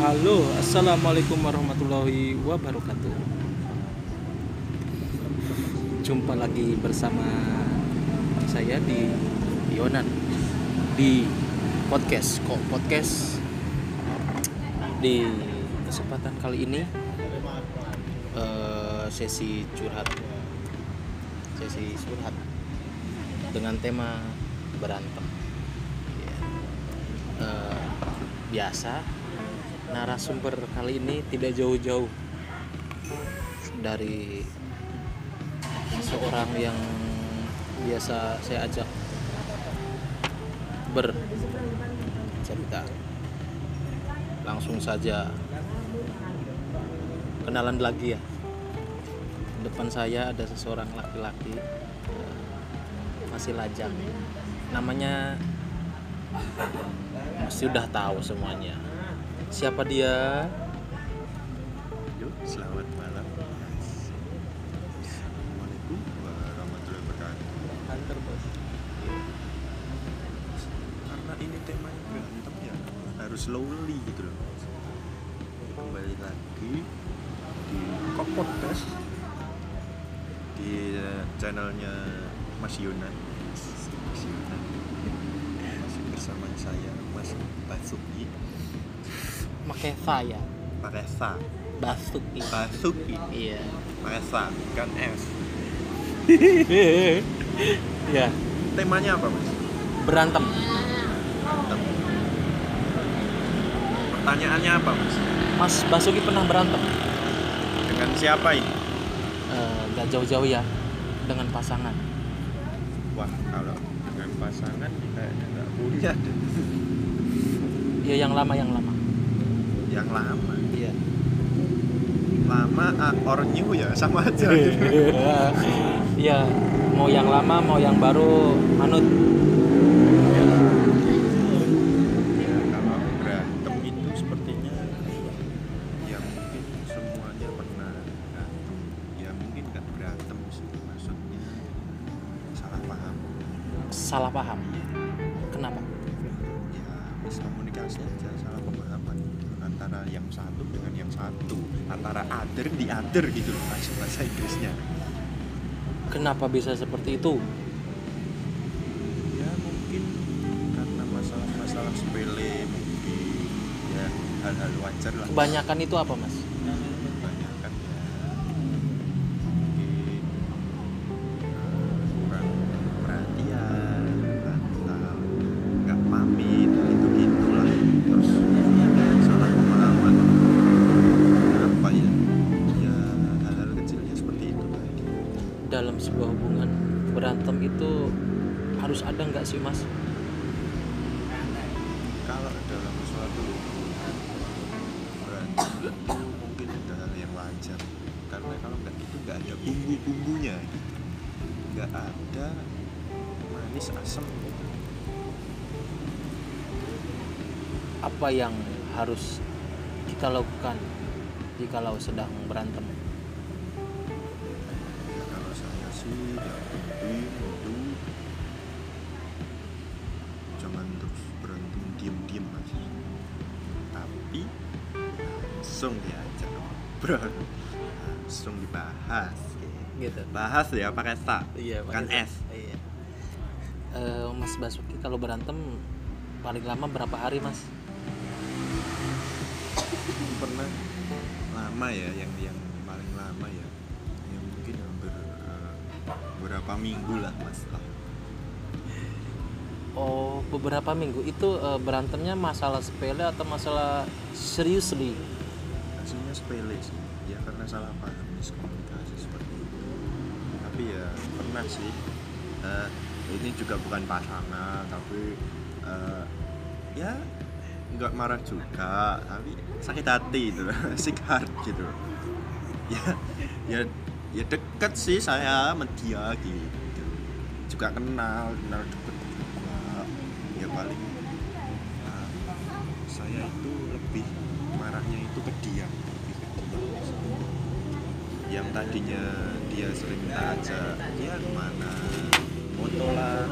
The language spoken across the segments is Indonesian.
Halo, assalamualaikum warahmatullahi wabarakatuh. Jumpa lagi bersama saya di Yonan di podcast kok podcast di kesempatan kali ini eh, sesi curhat sesi curhat dengan tema berantem Ya. Eh, biasa narasumber kali ini tidak jauh-jauh dari seorang yang biasa saya ajak bercerita. Langsung saja. Kenalan lagi ya. Depan saya ada seseorang laki-laki eh, masih lajang. Namanya sudah tahu semuanya siapa dia Yuk, selamat malam. Assalamualaikum warahmatullahi wabarakatuh. Hunter bos Karena ini temanya berantem ya, harus slowly gitu loh. Kembali lagi di Kok Podcast di eh, channelnya Mas Yunan. Mas Yunan. Bersama saya Mas Basuki pakai saya pakai sa Basuki. Basuki. Iya. Pakai sa bukan S ya temanya apa mas? berantem. Berantem. Pertanyaannya apa mas? Mas Basuki pernah berantem? Dengan siapa ini? Eh, nggak jauh-jauh ya dengan pasangan. Wah kalau dengan pasangan kayaknya nggak punya ya yang lama yang lama Yang lama. Iya. Lama ah, or new ya sama aja. Gitu. iya. Mau yang lama mau yang baru manut. Ya. ya kalau berantem itu sepertinya Ya mungkin semuanya pernah berantem. Ya mungkin nggak berantem sih Maksudnya salah paham. Salah paham? Kenapa? Ya miskomunikasi aja salah antara yang satu dengan yang satu antara other di other gitu loh bahasa bahasa Inggrisnya. Kenapa bisa seperti itu? Ya mungkin karena masalah-masalah sepele mungkin ya hal-hal wajar lah. Kebanyakan itu apa mas apa yang harus kita lakukan jikalau sedang berantem? Ya kalau saya sih yang penting itu jangan terus berantem diem-diem mas tapi langsung diajak ngobrol. Langsung dibahas gitu. Bahas ya pakai tak iya Bukan pakai- S. iya. Eh, mas Basuki kalau berantem paling lama berapa hari mas pernah lama ya yang yang paling lama ya. Yang mungkin hampir eh, beberapa minggu lah mas lah. Oh beberapa minggu. Itu eh, berantemnya masalah sepele atau masalah serius nih aslinya sepele sih. Ya karena salah paham miskomunikasi seperti itu. Tapi ya pernah sih. Eh, ini juga bukan pasangan tapi eh, ya nggak marah juga tapi sakit hati itu sick heart gitu. Ya ya ya deket sih saya sama dia gitu. Juga kenal kenal deket juga. Ya paling eh, saya itu lebih marahnya itu ke dia. Lebih ke dia yang tadinya dia sering minta aja dia ke mana? Moto lah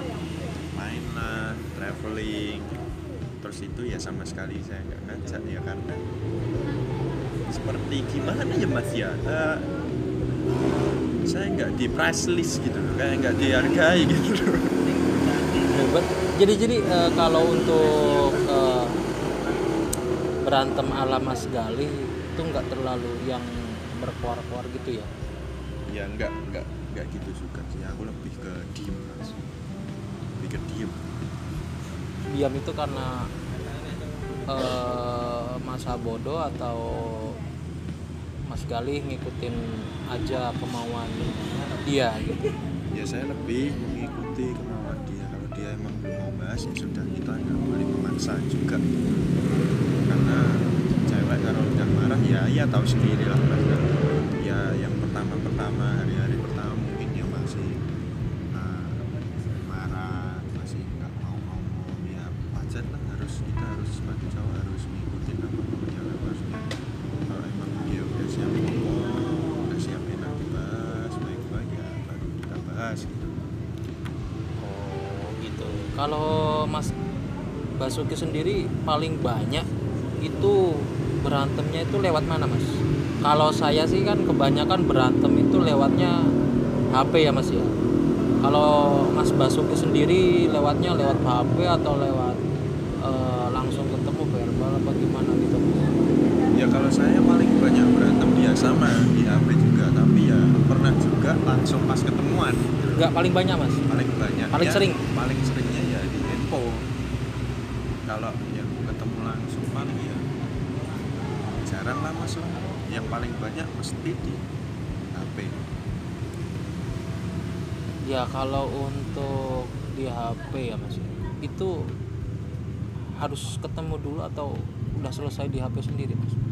main lah traveling terus itu ya sama sekali saya nggak ngajak ya karena seperti gimana ya mas? Ya Eh, saya nggak di price list gitu loh kayak nggak dihargai gitu loh. Jadi jadi eh, kalau untuk eh, berantem ala Mas Gali itu nggak terlalu yang berkuar-kuar gitu ya. ya nggak nggak nggak gitu suka sih. Aku lebih ke diem mas. Lebih ke diem Diam itu karena eh, masa bodoh atau Mas Gali ngikutin aja kemauan dia gitu. ya saya lebih mengikuti kemauan dia. Kalau dia emang belum mau bahas ya sudah kita nggak boleh memaksa juga. Karena cewek kalau udah marah ya ya tahu sendiri lah Kalau Mas Basuki sendiri paling banyak itu berantemnya itu lewat mana Mas? Kalau saya sih kan kebanyakan berantem itu lewatnya HP ya Mas ya. Kalau Mas Basuki sendiri lewatnya lewat HP atau lewat eh, langsung ketemu verbal apa gimana gitu ya kalau saya paling banyak berantem dia sama di HP juga tapi ya pernah juga langsung pas ketemuan. Enggak paling banyak Mas. paling banyak Paling ya, sering? paling ya handphone kalau yang ketemu langsung paling ya jarang lah mas yang paling banyak mesti di HP Ya kalau untuk di HP ya Mas ya, itu harus ketemu dulu atau udah selesai di HP sendiri Mas?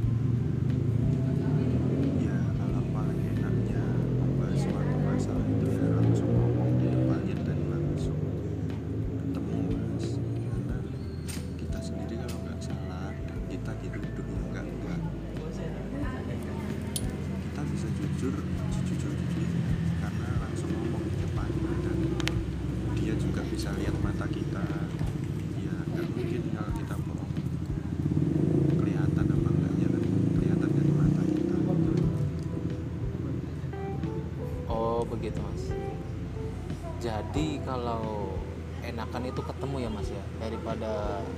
Jadi kalau enakan itu ketemu ya Mas ya daripada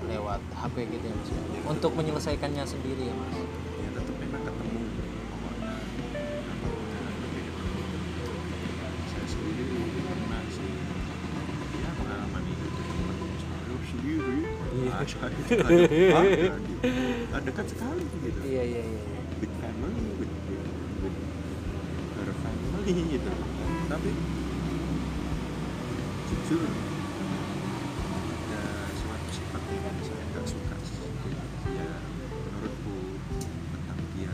lewat HP gitu ya Mas ya. Untuk menyelesaikannya sendiri ya Mas. ya tetap enak ketemu pokoknya saya sendiri pernah sih ya pengalaman itu sendiri Iya. ada dekat sekali gitu Iya iya iya. with family with with, with her family gitu tapi jujur ada suatu sifat yang saya nggak suka ya menurutku tentang dia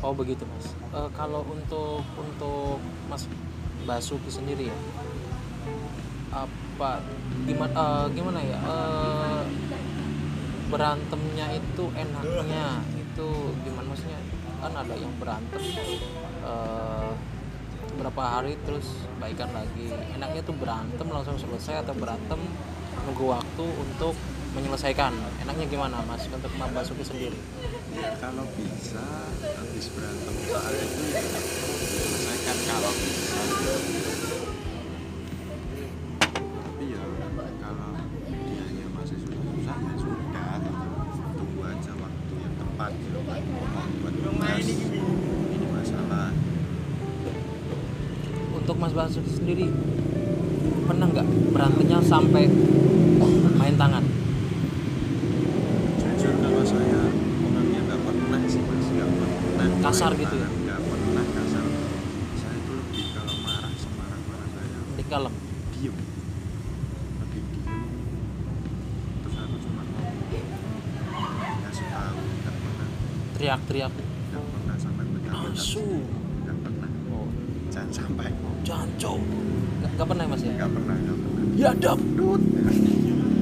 Oh begitu Mas. Eh, kalau untuk untuk Mas Basuki sendiri ya, apa gimana eh, gimana ya eh, berantemnya itu enaknya itu gimana maksudnya? Kan ada yang berantem eh, berapa hari terus baikan lagi. Enaknya tuh berantem langsung selesai atau berantem nunggu waktu untuk menyelesaikan. Enaknya gimana mas untuk Mas Basuki sendiri? Ya kalau bisa habis berantem saat itu sendiri. Pernah nggak berantemnya sampai main tangan? Jujur kalau saya orangnya nggak pernah sih mas. Nggak pernah. Kasar gitu ya? nggak pernah kasar. Saya itu lebih kalau marah semarah marah saya. Di kalem? Diem. Lebih diem. Terus aku cuma ngomong kasih tahu nggak pernah. Teriak-teriak. Nggak pernah sampai benar asu nggak pernah oh jangan sampai. Jancok nggak, nggak pernah ya mas ya? Nggak pernah nggak pernah. Ya dap. Dut.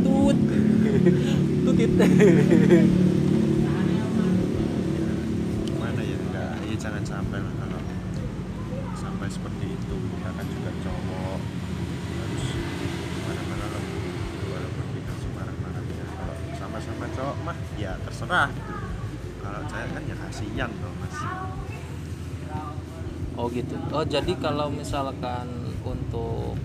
tut. Tutit gimana ya? Nggak ya jangan sampai lah kalau sampai seperti itu. Kita kan juga cowok. Harus marah-marah lembut walaupun kita marah-marahnya mah ya terserah gitu. Kalau saya kan ya kasihan loh mas Oh gitu. Oh jadi kalau misalkan untuk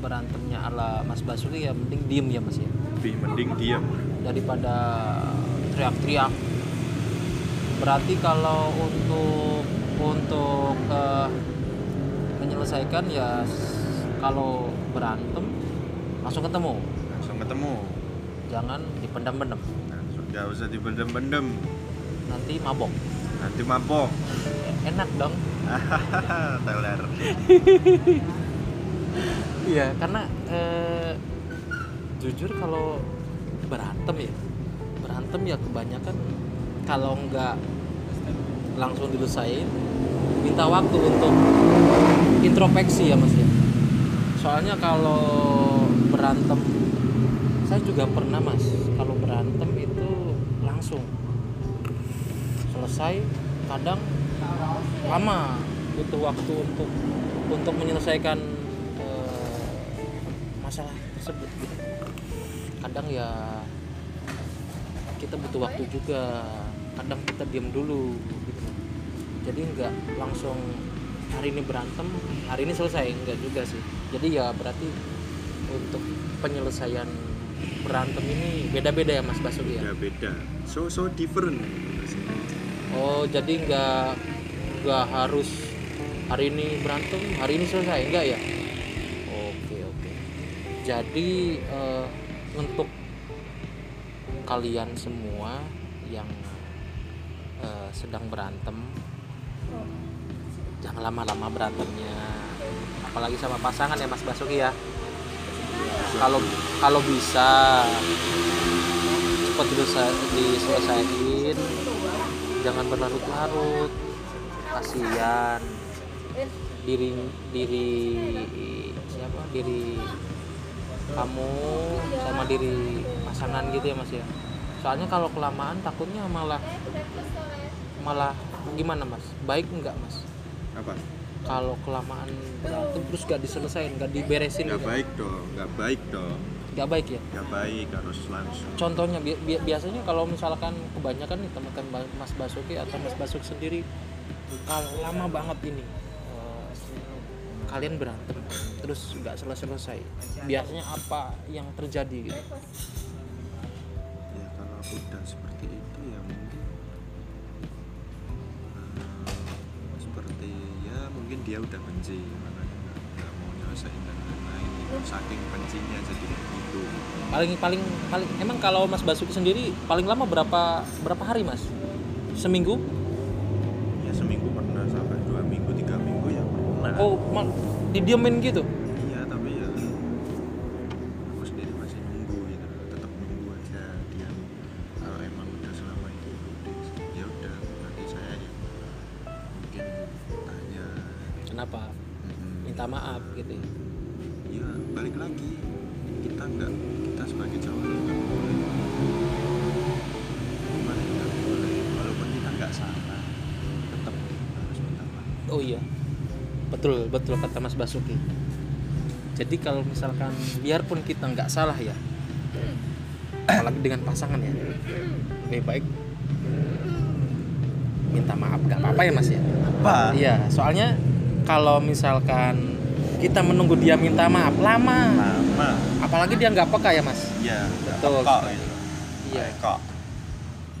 berantemnya ala Mas Basuki ya mending diem ya Mas ya lebih mending diam daripada teriak-teriak. Berarti kalau untuk untuk eh, menyelesaikan ya kalau berantem langsung ketemu, langsung ketemu jangan dipendam-pendam. langsung nggak usah dibendem-bendem Nanti mabok. nanti mabok Enak dong. Teler Iya, karena eh, jujur kalau berantem ya, berantem ya kebanyakan kalau nggak langsung diselesain, minta waktu untuk introspeksi ya mas ya. Soalnya kalau berantem, saya juga pernah mas, kalau berantem itu langsung selesai, kadang lama. Butuh waktu untuk untuk menyelesaikan eh, masalah tersebut gitu. kadang ya kita butuh waktu juga. Kadang kita diam dulu gitu. Jadi nggak langsung hari ini berantem hari ini selesai. Enggak juga sih. Jadi ya berarti untuk penyelesaian berantem ini beda-beda ya mas Basuki ya? Beda beda. So so different. Oh jadi nggak nggak harus hari ini berantem? Hari ini selesai? Enggak ya? Oke oke. Jadi eh, untuk kalian semua yang eh, sedang berantem jangan lama-lama berantemnya. Apalagi sama pasangan ya Mas Basuki ya. Kalau kalau bisa cepat diselesa- diselesaikan. Jangan berlarut-larut kasihan. Diri diri siapa? Diri kamu sama diri pasangan gitu ya mas ya? Soalnya kalau kelamaan takutnya malah malah gimana mas? Baik nggak mas? Apa? Kalau kelamaan berantem terus gak diselesain gak diberesin nggak gitu. baik dong nggak baik dong. Nggak baik ya? Nggak baik harus langsung. Contohnya bi- bi- biasanya kalau misalkan kebanyakan nih teman-teman Mas Basuki atau Mas Basuki sendiri kalau lama banget ini. Eh, kalian berantem terus nggak selesai-selesai biasanya apa? yang terjadi gitu? Ya kalau udah seperti itu ya mungkin eh, seperti ya mungkin dia udah benci makanya nggak mau nyelesain dan lain-lain. Saking bencinya jadi kayak gitu. Paling paling paling emang kalau Mas Basuki sendiri paling lama berapa berapa hari Mas? Seminggu ya seminggu pernah sampai dua minggu tiga minggu ya pernah oh mal didiemin gitu? Iya tapi ya aku sendiri masih nunggu gitu tetap nunggu aja dia kalau emang udah selama itu ya udah nanti saya ya mungkin tanya. Kenapa? Minta maaf gitu ya. ya balik lagi. Kita nggak kita sebagai cowok nggak boleh nggak boleh. Walaupun kita nggak salah tetap harus minta maaf. Oh iya, betul betul kata Mas Basuki. Jadi kalau misalkan biarpun kita nggak salah ya, apalagi dengan pasangan ya, lebih baik minta maaf nggak apa-apa ya Mas ya. apa Iya, soalnya kalau misalkan kita menunggu dia minta maaf lama, lama apalagi dia nggak peka ya Mas. ya Betul. kok gitu Iya, kok P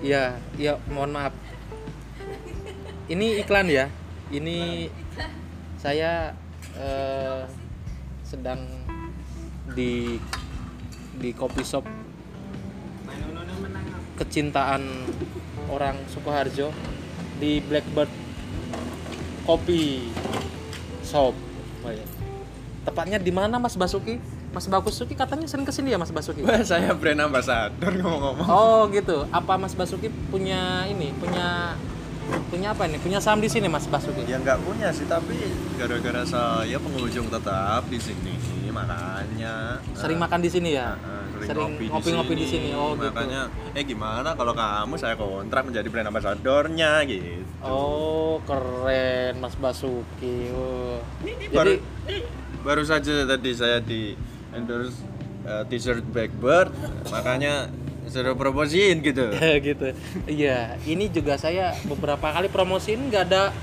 Iya, iya, mohon maaf. Ini iklan ya. Ini saya eh, sedang di di kopi shop kecintaan orang Sukoharjo di Blackbird Kopi Shop. Oh, iya. Tepatnya di mana Mas Basuki? Mas Basuki katanya sering ke sini ya Mas Basuki? Wah, saya brand ambassador ngomong-ngomong Oh gitu. Apa Mas Basuki punya ini? Punya punya apa ini? Punya saham di sini Mas Basuki? ya nggak punya sih tapi gara-gara saya pengunjung tetap di sini makanya Sering eh, makan di sini ya? eh, eh, sering, ngopi-ngopi di sini. Oh, gitu. makanya eh gimana kalau kamu saya kontrak menjadi brand ambassadornya gitu Oh, keren Mas Basuki. Oh. ini Jadi ini baru saja tadi saya di endorse uh, t-shirt Blackbird makanya sudah promosiin gitu gitu. Iya, ini juga saya beberapa kali promosiin nggak ada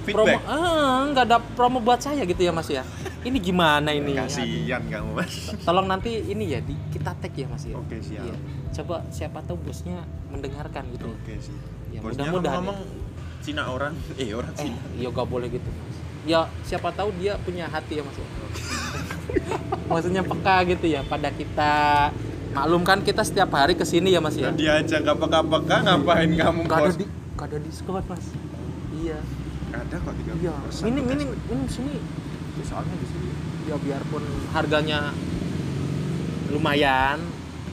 promo Feedback. ah nggak ada promo buat saya gitu ya Mas ya. Ini gimana ini? kasihan kamu mas Tolong nanti ini ya di kita tag ya Mas ya. Oke, siap. Iya. Coba siapa tahu bosnya mendengarkan gitu. oke sih Ya, bosnya mudah-mudahan ngomong Cina orang eh orang Eh, Cina iya gak boleh gitu mas. Ya siapa tahu dia punya hati ya mas. ya. Maksudnya peka gitu ya pada kita. Maklum kan kita setiap hari ke sini ya mas ya. Dia aja nggak peka-peka ngapain kamu Gak ada di gak ada diskon mas. Iya. ada kok tiga Iya. Ini ini ini sini. Ya, soalnya di sini ya biarpun harganya lumayan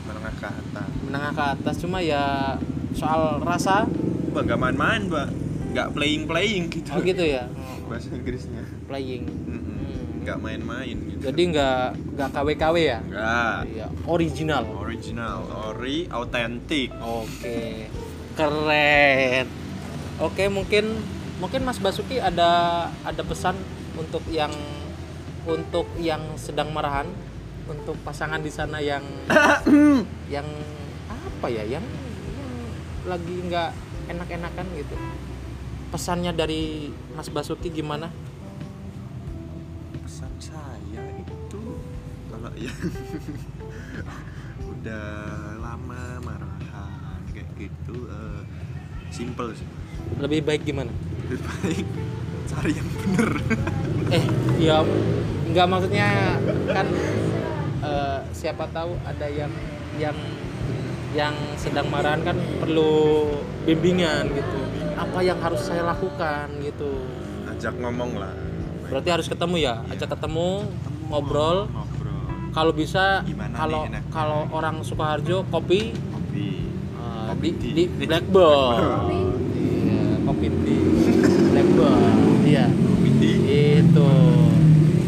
menengah ke atas menengah ke atas cuma ya soal rasa mbak nggak main-main mbak nggak playing playing gitu oh gitu ya bahasa Inggrisnya. Playing. Mm-mm. Hmm. nggak main-main gitu. Jadi nggak nggak KW KW ya? Nggak. Iya original. Original. Ori autentik Oke, keren. Oke, mungkin mungkin Mas Basuki ada ada pesan untuk yang untuk yang sedang marahan, untuk pasangan di sana yang yang apa ya, yang, yang lagi nggak enak-enakan gitu. Pesannya dari Mas Basuki gimana? pesan saya itu kalau yang udah lama marahan kayak gitu eh, simple sih Lebih baik gimana? lebih baik cari yang bener eh ya nggak maksudnya kan eh, siapa tahu ada yang yang yang sedang marahan kan perlu bimbingan gitu apa yang harus saya lakukan gitu. Ajak ngomong lah. Berarti harus ketemu ya? Ajak ketemu ngobrol. ngobrol. Kalau bisa Gimana kalau kalau orang Sukoharjo kopi. Kopi. Eh, Kopi di, di- di Blackbird iya kopi di Blackbird iya. Kopi di itu.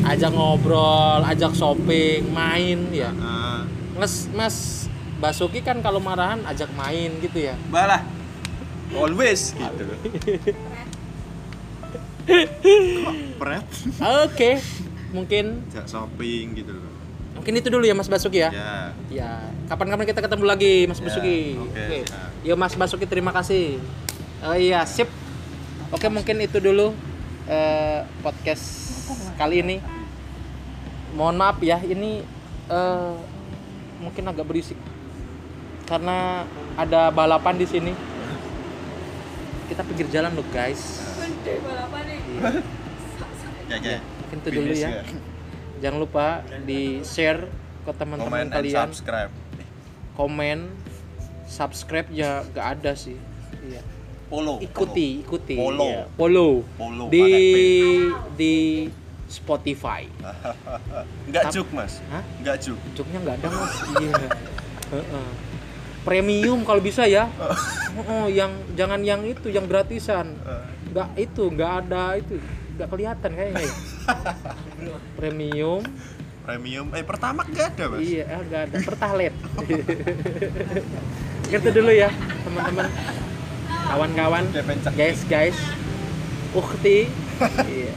Ajak ngobrol ajak shopping main ya. Ah, mas mas Basuki kan kalau marahan ajak main gitu ya? Balah always gitu. Pret. Oke mungkin. Ajak shopping gitu. Loh mungkin itu dulu ya Mas Basuki ya? Ya. Ya kapan-kapan kita ketemu lagi Mas Ya, Basuki. oke, siap. Yo Mas Basuki terima kasih. Oh iya sip. Oke mungkin itu dulu eh, podcast kali ini. Mohon maaf ya ini eh, mungkin agak berisik. Karena ada balapan di sini kita pinggir jalan loh guys. Ya ya mungkin itu dulu ya. jangan lupa di share ke comment teman-teman and kalian. subscribe. Komen subscribe ya gak ada sih. Iya. Follow ikuti ikuti. Follow. Iya, follow. Follow, di di Spotify. Nggak juk mas. Hah? nggak juk. Joknya nggak ada mas. Iya. Heeh. Premium kalau bisa ya. Heeh, yang jangan yang itu yang gratisan. Nggak itu nggak ada itu nggak kelihatan kayaknya. Ya premium. Premium eh pertama nggak ada mas? Iya ah, nggak ada. Pertalet. Gitu dulu ya teman-teman. Kawan-kawan. Guys guys. Ukti. Iya.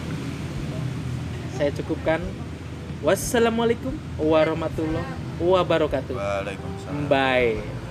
saya cukupkan. Wassalamualaikum warahmatullahi wabarakatuh. Waalaikumsalam. Bye